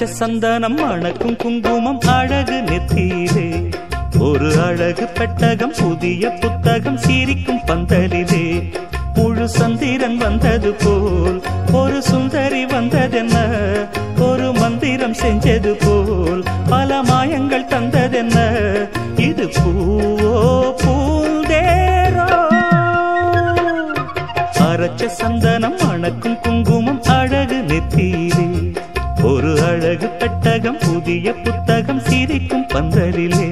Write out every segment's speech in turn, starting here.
அரைச்ச சந்தனம் அணக்கும் குங்குமம் அழகு நெத்தியிலே. ஒரு அழகு பெட்டகம் புதிய புத்தகம் சிரிக்கும் பந்தலிலே. முழு சந்திரன் வந்தது போல் ஒரு சுந்தரி வந்ததென்ன? ஒரு மந்திரம் செஞ்சது போல் பல மாயங்கள் தந்ததென்ன? இது பூவோ பூந்தேரோ. அரைச்ச சந்தனம் அணக்கும் குங்குமம் அழகு நெத்தியிலே. புதிய புத்தகம் சிரிக்கும் பந்தரிலே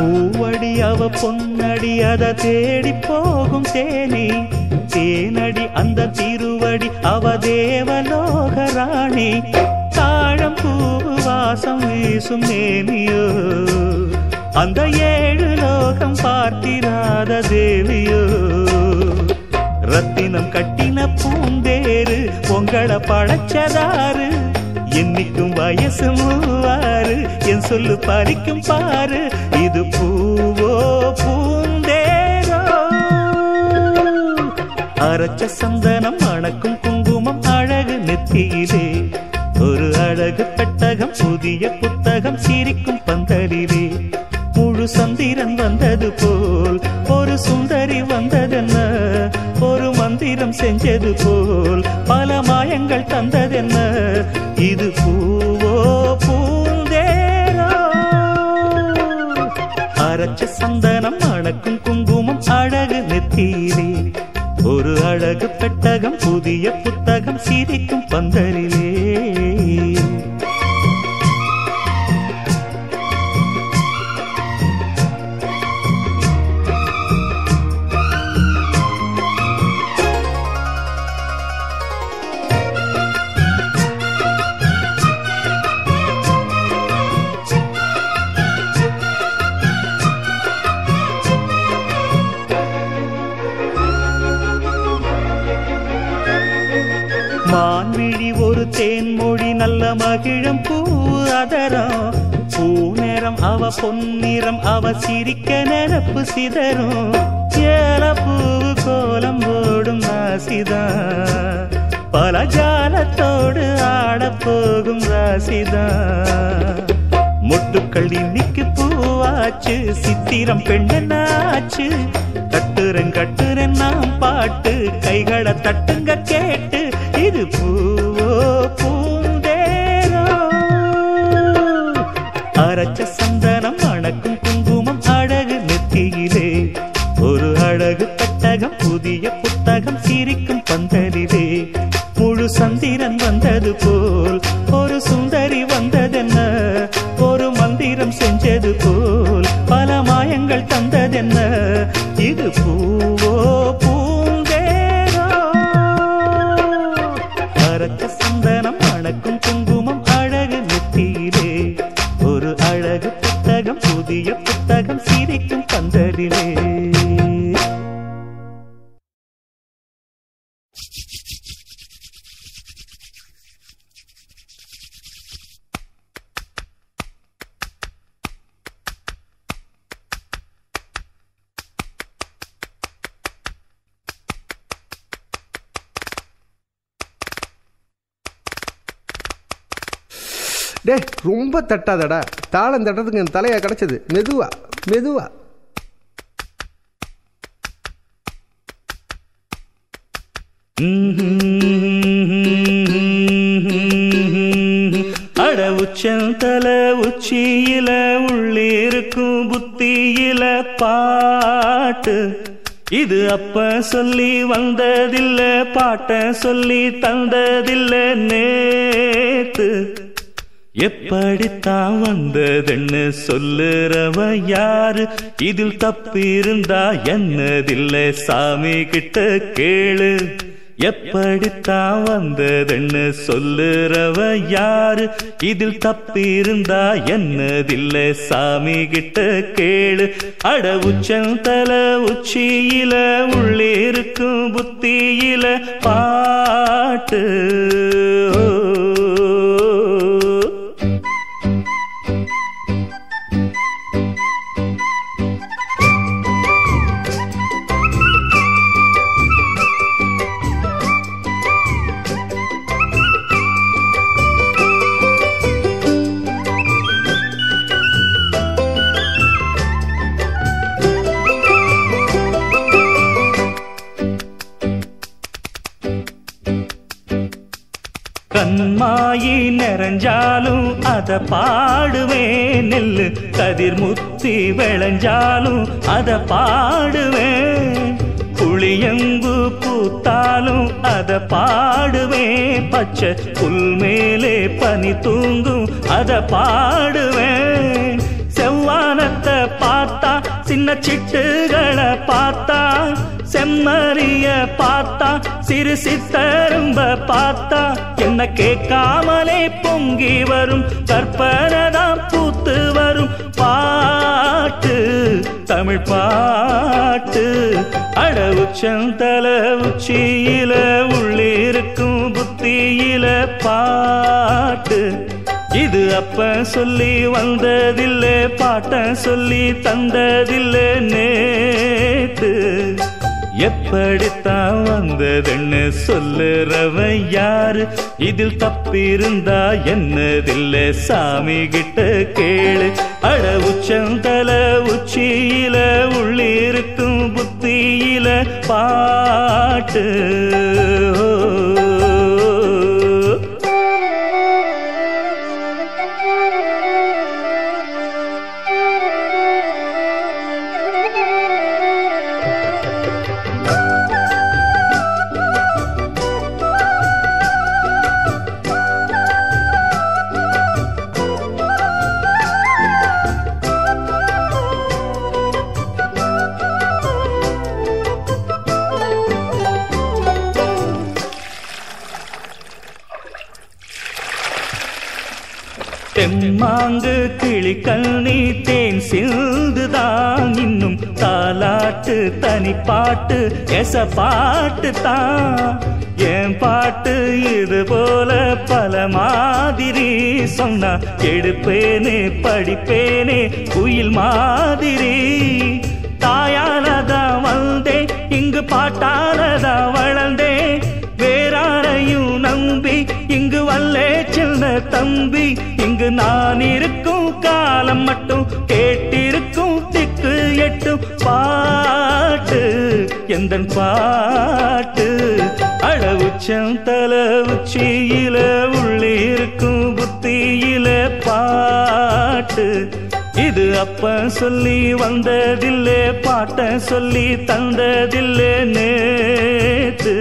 பூவடி அவ பொன்னடி அத தேடி போகும் தேனி. தேனடி அந்த திருவடி அவ தேவலோக ராணி. தாழம் பூவு வாசம் வீசும் மேனியோ. அந்த ஏழு லோகம் பார்த்திராத தேவியோ. ரத்தினம் கட்டின பூந்தேரு உங்கள பழச்சதாறு என்னைக்கும் வயசு மூவாறு என் சொல்லு பறிக்கும் பாரு இது பூவோ பூந்தேரோ அரைச்ச சந்தனம் அணக்கும் குங்குமம் அழகு நெத்தியிலே. ஒரு அழகு பெட்டகம் புதிய புத்தகம் சிரிக்கும் பந்தலிலே. முழு சந்திரன் வந்தது போல் ஒரு சுந்தரி வந்ததென்ன? ஒரு மந்திரம் செஞ்சது போல் பல மாயங்கள் தந்ததென்ன? இது பூவோ பூ அழகு ஒரு அழகு பெட்டகம் புதிய புத்தகம் சிரிக்கும் பந்தரில் நிரப்பு ஏலப்பூவு கோலம் போடும் ராசிதா. பல ஜாலத்தோடு ஆடப்போகும் ராசிதா. முட்டுக்கள் இன்னைக்கு பூவாச்சு சித்திரம் பெண்ணாச்சு கட்டுரன் கட்டுரன் நாம் பாட்டு. கைகளை தட்டுங்க கேட்டு இது பூ டேய் ரொம்ப தட்டாதடா. தாளம் தட்டுறதுக்கு என் தலையா கிடைச்சது. மெதுவா மெதுவா. அட உச்சந்தல உச்சியில உள்ளிருக்கும் புத்தியில பாட்டு. இது அப்ப சொல்லி வந்ததில்ல பாட்ட சொல்லி தந்ததில்ல நேத்து. எப்படித்தான் வந்ததுன்னு சொல்லுறவ யாரு? இதில் தப்பிருந்தா என்னதில்லை? சாமி கிட்ட கேளு. எப்படித்தான் வந்ததுன்னு சொல்லுறவ யாரு? இதில் தப்பிருந்தா என்னதில்லை? சாமி கிட்ட கேளு. அட உச்சந்தல உச்சியில உள்ளே இருக்கும் புத்தியில பாட்டு. அத பாடுவேன் நெல்லு கதிர் முத்தி விளைஞ்சாலும் அத பாடுவேன் புளியங்கு பூத்தாலும் அத பாடுவேன் பச்சை புல் மேலே பனி தூங்கும் அத பாடுவேன் செவ்வானத்தை பார்த்தா சின்ன சிட்டுகளை பார்த்தா செம்மறிய பார்த்தா சிறு சித்தரும்ப பார்த்தா என்ன கேட்காமலே பொங்கி வரும் கற்பனதான் பூத்து வரும். பாட்டு தமிழ் பாட்டு அடவு செந்தல உச்சியில உள்ளிருக்கும் புத்தியில பாட்டு. இது அப்ப சொல்லி வந்ததில்லை பாட்ட சொல்லி தந்ததில்லை நேத்து. எப்படித்தான் வந்ததுன்னு சொல்லுறவ யாரு? இதில் தப்பிருந்தா என்னதில்ல? சாமி கிட்ட கேளு. அட உச்சந்தல உச்சியில உள்ளிருக்கும் புத்தியில பாட்டு. கிளிக்கல்னி தேன் சிந்துதான் இன்னும் தாலாட்டு தனி பாட்டு எச பாட்டு தான் என் பாட்டு இது போல பல மாதிரி சொன்னா எடுப்பேனே படிப்பேனே குயில் மாதிரி. தாயாலதான் வந்தேன் இங்கு பாட்டாலதான் வளர்ந்தேன். வேறாரையும் நம்பி இங்கு வல்லே சின்ன தம்பி இங்கு நான் இருக்கும் காலம் மட்டும் கேட்டிருக்கும் திக்கு எட்டும் பாட்டு எந்த பாட்டு? அளவுச்சம் தல உச்சியில உள்ளிருக்கும் புத்தியில பாட்டு. இது அப்ப சொல்லி வந்ததில்லை பாட்ட சொல்லி தந்ததில்லை நேத்து.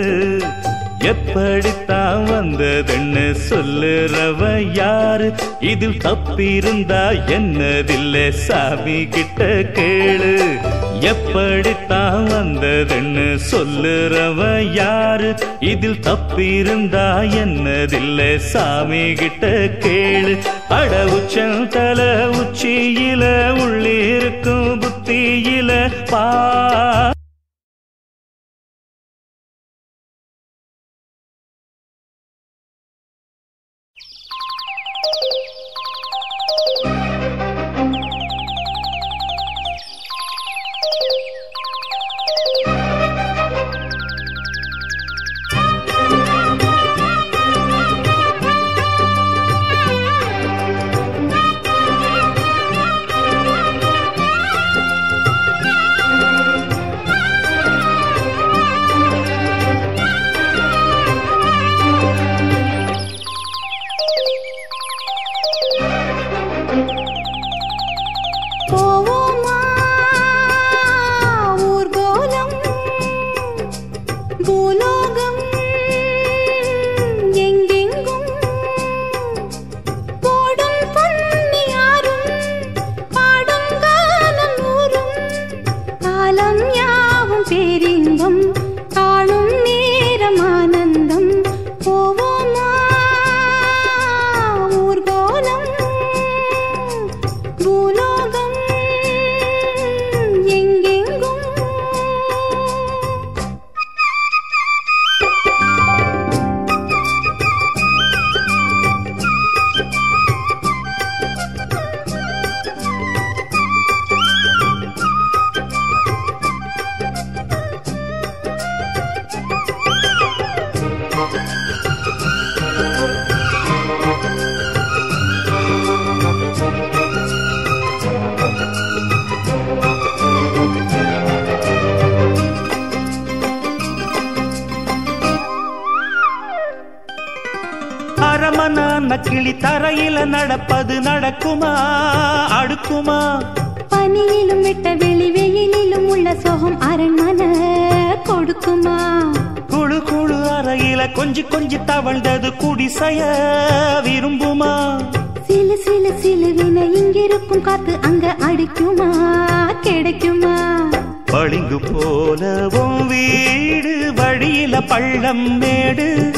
எப்படித்தான் வந்ததுன்னு சொல்லுறவ யாரு? இதில் தப்பிருந்தா என்னதில்லை? சாமி கிட்ட கேளு. எப்படித்தான் வந்ததுன்னு சொல்லுறவ யாரு? இதில் தப்பிருந்தா என்னதில்லை? சாமி கிட்ட கேளு. அட உச்சம் தல உச்சியில உள்ளிருக்கும் புத்தியில பா தவழ்ந்தது குடிசைய விரும்புமா? சிலு சிலு சிலுவின இங்கிருக்கும் காத்து அங்க அடிக்குமா? கிடைக்குமா? பளிங்கு போலவும் வீடு வழியில பள்ளம் மேடு.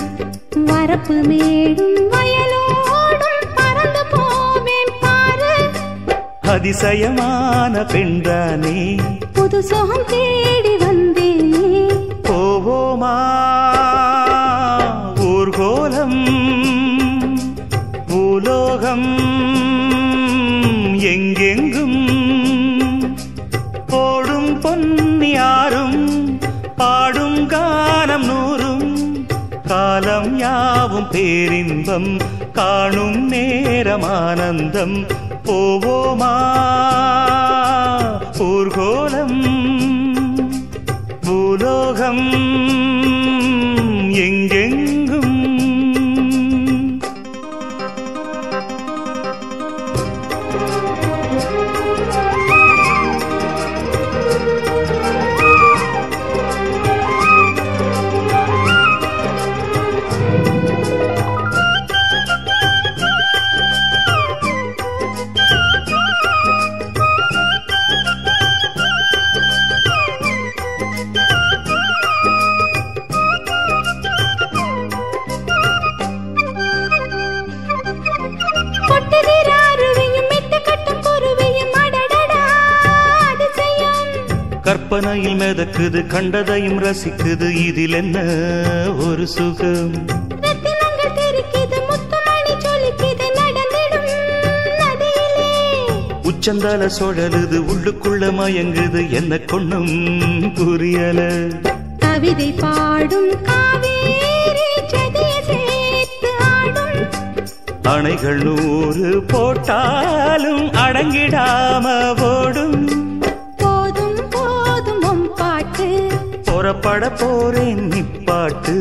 வரப்பு மேடும் வயலோடும் பறந்து போவேன் பாரு. அதிசயமான பெண்தானே. புது சோகம் தேடி வந்தேனே. போவோமா? ஊர்கோலம் பூலோகம் எங்கெங்கும் போடும் பொன்னியாரும் பாடும் கானம் நூறும் காலம் யாவும் பேரின்பம் காணும் நேரம் ஆனந்தம் போவோமா? மிதக்குது கண்டதையும் ரசிக்குது. இதில் என்ன ஒரு சுகம்? உச்சந்தால சுழலுது உள்ளுக்குள்ள மயங்குது. என்ன கொண்ணும் புரியல. கவிதை பாடும் அணைகள் நூறு போட்டாலும் அடங்கிடாம ஓடும். புறப்பட போறேன் நிப்பாட்டு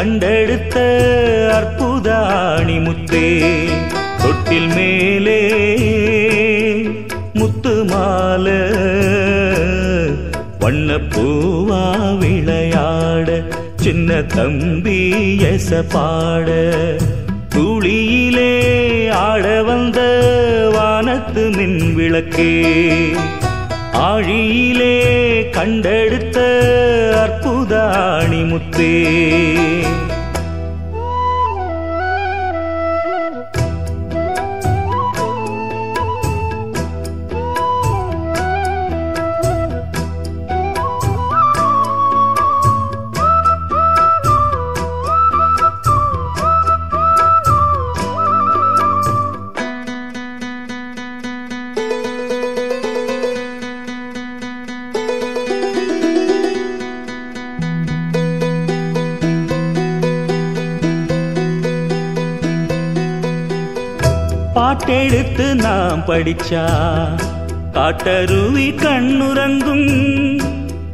கண்டெடுத்த அற்புதாணி முத்தே தொட்டில் மேலே முத்து மால வண்ணப்பூவா விளையாட சின்ன தம்பி எச பாட. துளியிலே ஆட வந்த வானத்து மின் விளக்கே ஆழியிலே கண்டெடுத்த കല്യാണി മുത്തേ பாட்டெடுத்து நாம் படிச்சா? காட்டருவி கண்ணுறங்கும்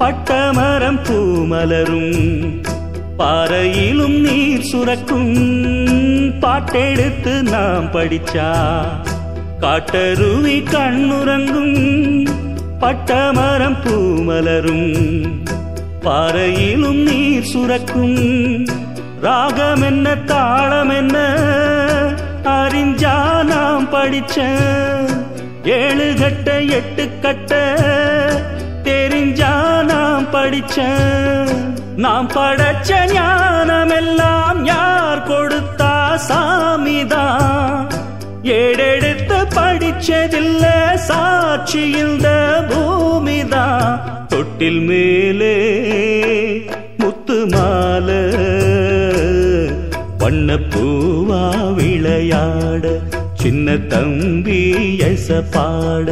பட்டமரம் பூமலரும் பாறையிலும் நீர் சுரக்கும். பாட்டெடுத்து நாம் படிச்சா? காட்டருவி கண்ணுறங்கும் பட்டமரம் பூமலரும் பாறையிலும் நீர் சுரக்கும். ராகம் என்ன தாளம் என்ன அறிஞ்சா நாம் படிச்ச ஏழு கட்ட எட்டு கட்ட தெரிஞ்சா நாம் படிச்ச நாம் படைச்ச ஞானமெல்லாம் யார் கொடுத்தா சாமிதான். ஏடெடுத்து படிச்சதில்ல சாட்சி இந்த பூமிதான். தொட்டில் மேலே முத்து மாலை வண்ண பூவா விளையாட சின்ன தம்பி எச பாட.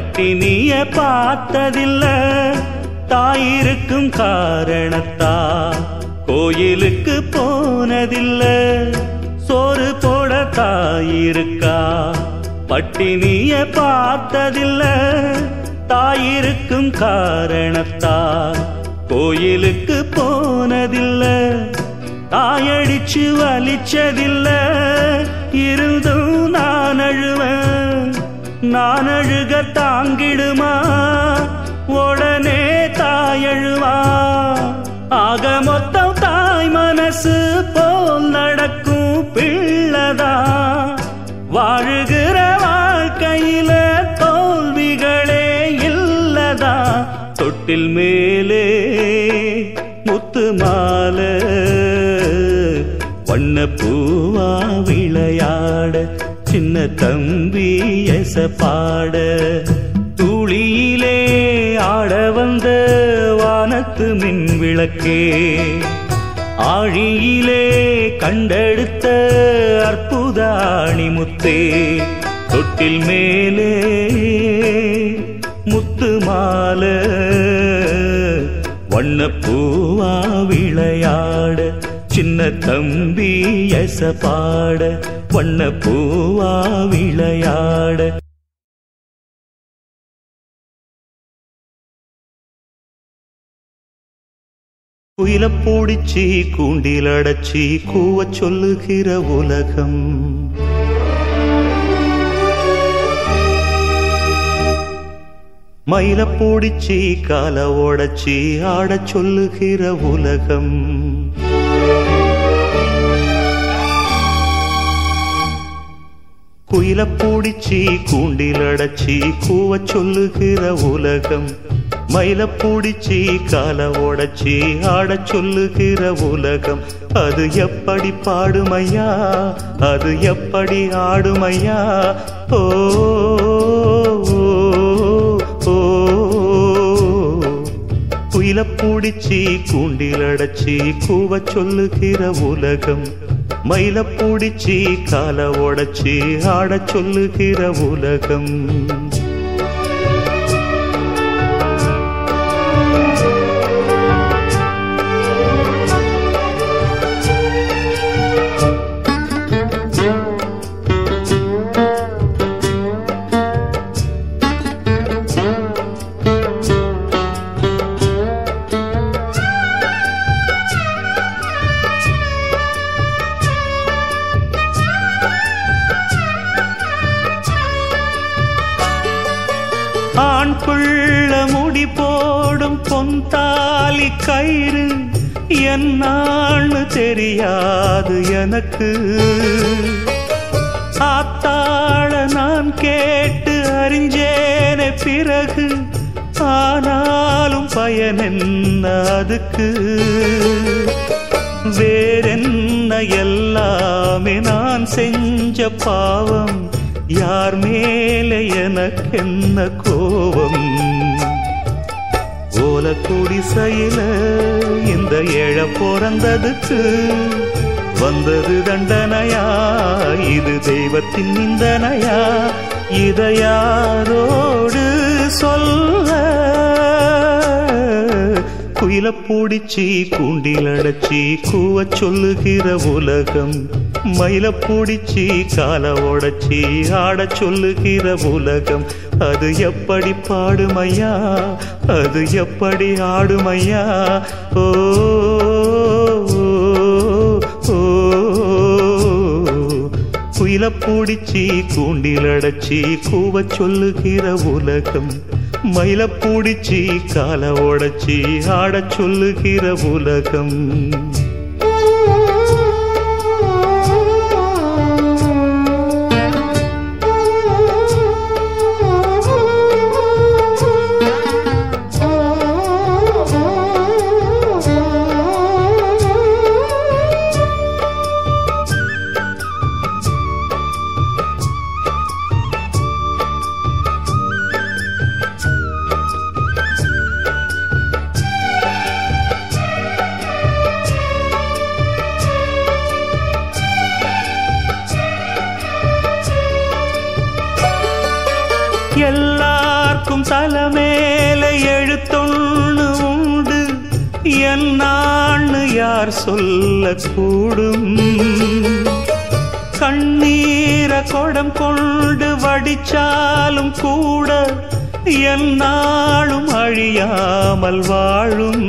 பட்டினிய பார்த்ததில்ல. தாயிருக்கும் காரணத்தா கோயிலுக்கு போனதில்ல. சோறு போட தாயிருக்கா பட்டினிய பார்த்ததில்ல. தாயிருக்கும் காரணத்தா கோயிலுக்கு போனதில்ல. தாயடிச்சு வலிச்சதில்ல. இருந்தும் நான் அழுவேன். நான் அழுக தாங்கிடுமா? உடனே தாயழுவா ஆக மொத்தம் தாய் மனசு போல் நடக்கும் பிள்ளதா? வாழுகிற வாழ்க்கையில தோல்விகளே இல்லதா? தொட்டில் மேலே முத்து மாலை வண்ண பூவா விளையாட சின்ன தம்பி எச பாட துளியிலே ஆட வந்த வானத்து மின் விளக்கே ஆழியிலே கண்டெடுத்த அற்புத முத்தே தொட்டில் மேலே முத்து மால வண்ணப்பூவா விளையாட சின்ன தம்பி எச பாட வண்ண பூவா விளையாட. குயில பூடிச்சி கூண்டில் அடைச்சி கூவ சொல்லுகிற உலகம். மயில பூடிச்சி கால ஓடச்சி ஆடச் சொல்லுகிற உலகம். குயில பூடிச்சி கூண்டில் அடைச்சி கூவ சொல்லுகிற உலகம். மயில பூடிச்சி கால உடச்சி ஆடச் சொல்லுகிற உலகம். அது எப்படி பாடுமையா? அது எப்படி ஆடுமையா? ஓ குயில பூடிச்சி கூண்டில் அடைச்சி கூவ சொல்லுகிற உலகம். மயில பூடிச்சி கால உடைச்சி ஆடச் சொல்லுகிற உலகம். எனக்கு. ஆத்தாள நான் கேட்டு அறிஞ்சேனே பிறகு ஆனாலும் பயனென்ன அதுக்கு? வேறென்ன எல்லாமே நான் செஞ்ச பாவம் யார் மேலே எனக்கென்ன கோபம்? ஓ ஓல குடிசையில இந்த ஏழ பிறந்ததுக்கு வந்தது தண்டனையா? இது தெய்வத்தின் நிந்தனையா? இதையாரோடு சொல்ல? குயில பூடிச்சி கூண்டில் அடைச்சி கூவ சொல்லுகிற உலகம் மயில பூடிச்சி கால உடச்சி ஆட சொல்லுகிற உலகம் அது எப்படி பாடுமையா? அது எப்படி ஆடுமையா? ஓ, குயில பூடிச்சி கூண்டில் அடைச்சி கூவ சொல்லுகிற உலகம். மயில பூடிச்சி கால உடச்சி ஆடச் சொல்லுகிற உலகம். சொல்லக்கூடும் கண்ணீர கொடம் கொண்டு வடிச்சாலும் கூட என்னாலும் அழியாமல் வாழும்.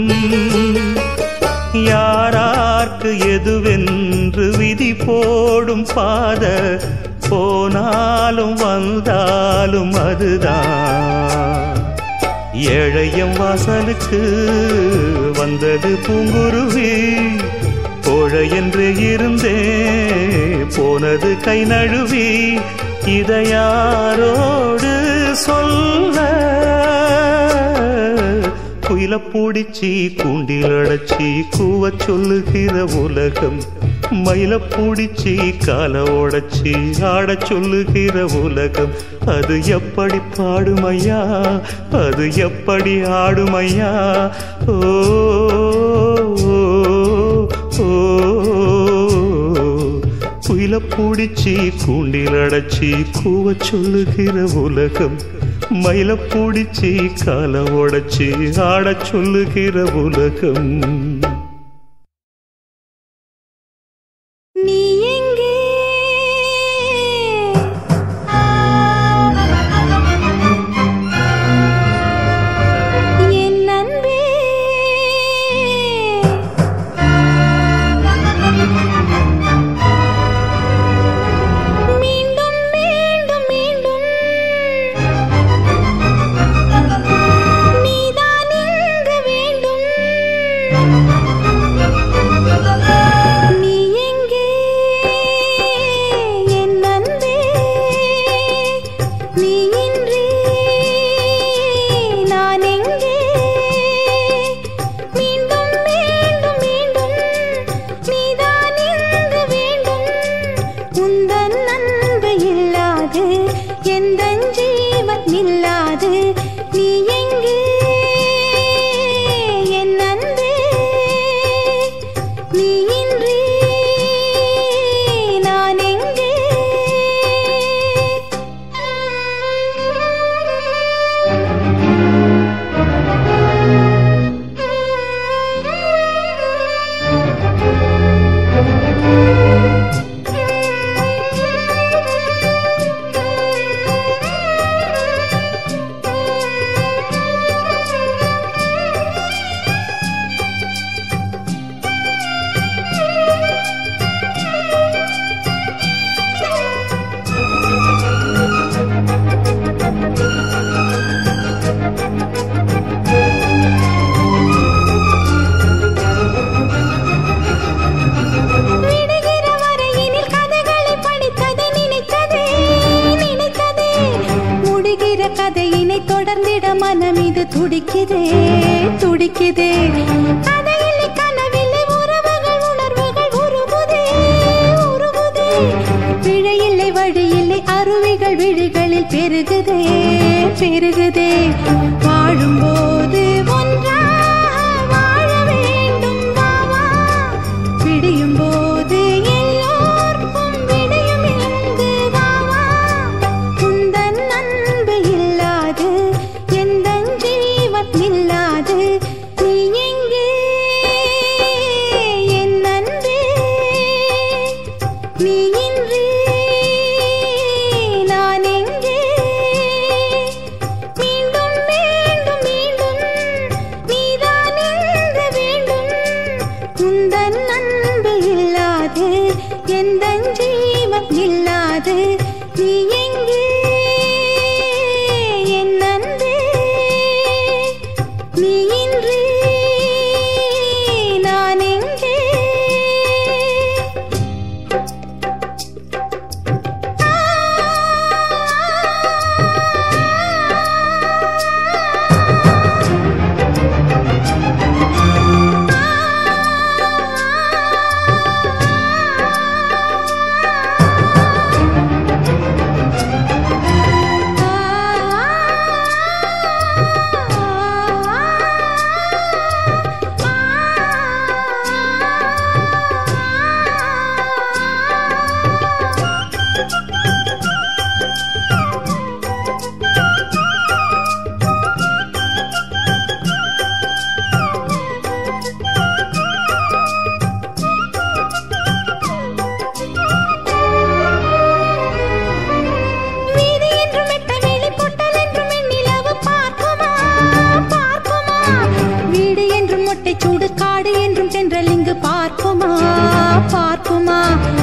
யாரார்க்கு எதுவென்று விதி போடும் பாத போனாலும் வந்தாலும் அதுதான். ஏழையம் வாசலுக்கு வந்தது பூங்குருவி. கோழை என்று இருந்தே போனது கை நழுவி இதையாரோடு சொல்ல. குயில பூடிச்சி கூண்டில் அடைச்சி கூவ சொல்லுகிற உலகம். மயில பூடிச்சி கால உடைச்சி ஆட சொல்லுகிற உலகம். அது எப்படி பாடுமையா? அது எப்படி ஆடுமையா? ஓ குயில பூடிச்சி கூண்டில் அடைச்சி கூவ சொல்லுகிற உலகம். மயில பூடிச்சி கால உடைச்சி ஆடச் சொல்லுகிற உலகம். தொடர்ந்திட மனம் இது துடிக்குதே துடிக்குதே. கதையில்லை கனவில்லை உறவுகள் உணர்வுகள் உருகுதே உருகுதே. பிழையில்லை வழியில்லை அருவிகள் விழிகளில் பெருகுதே பெருகுதே. வாழும்போது ஒன்றா mama.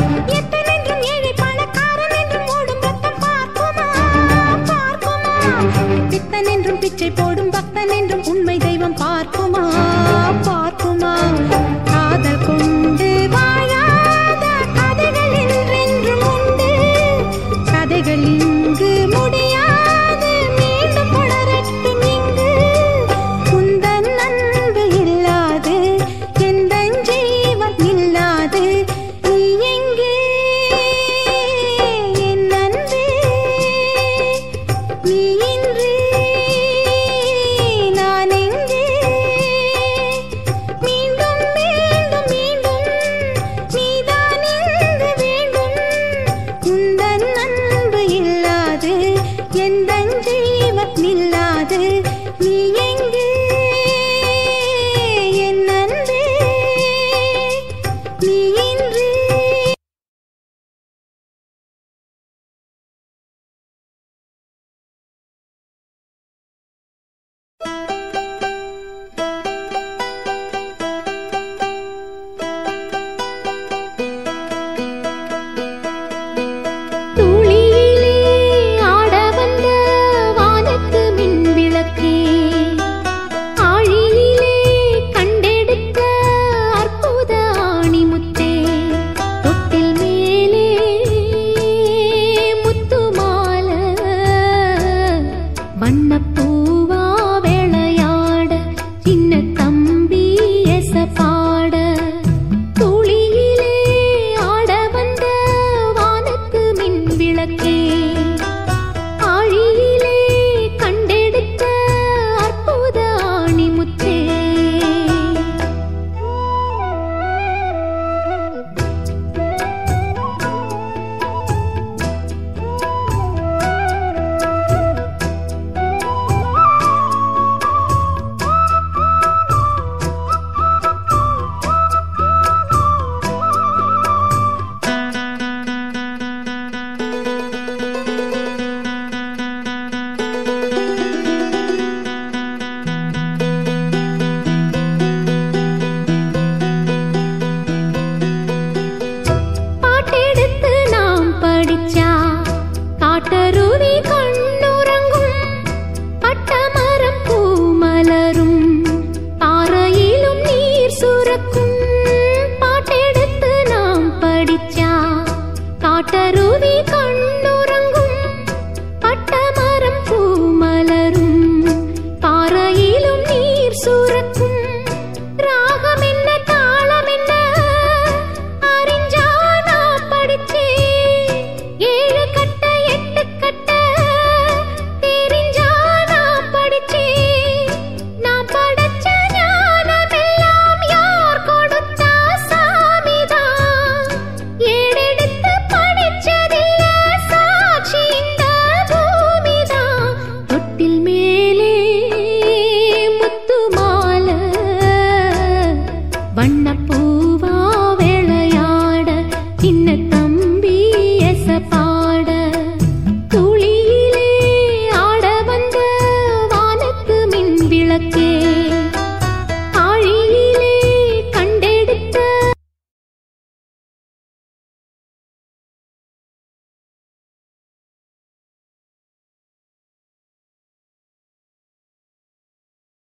சுரக்கும்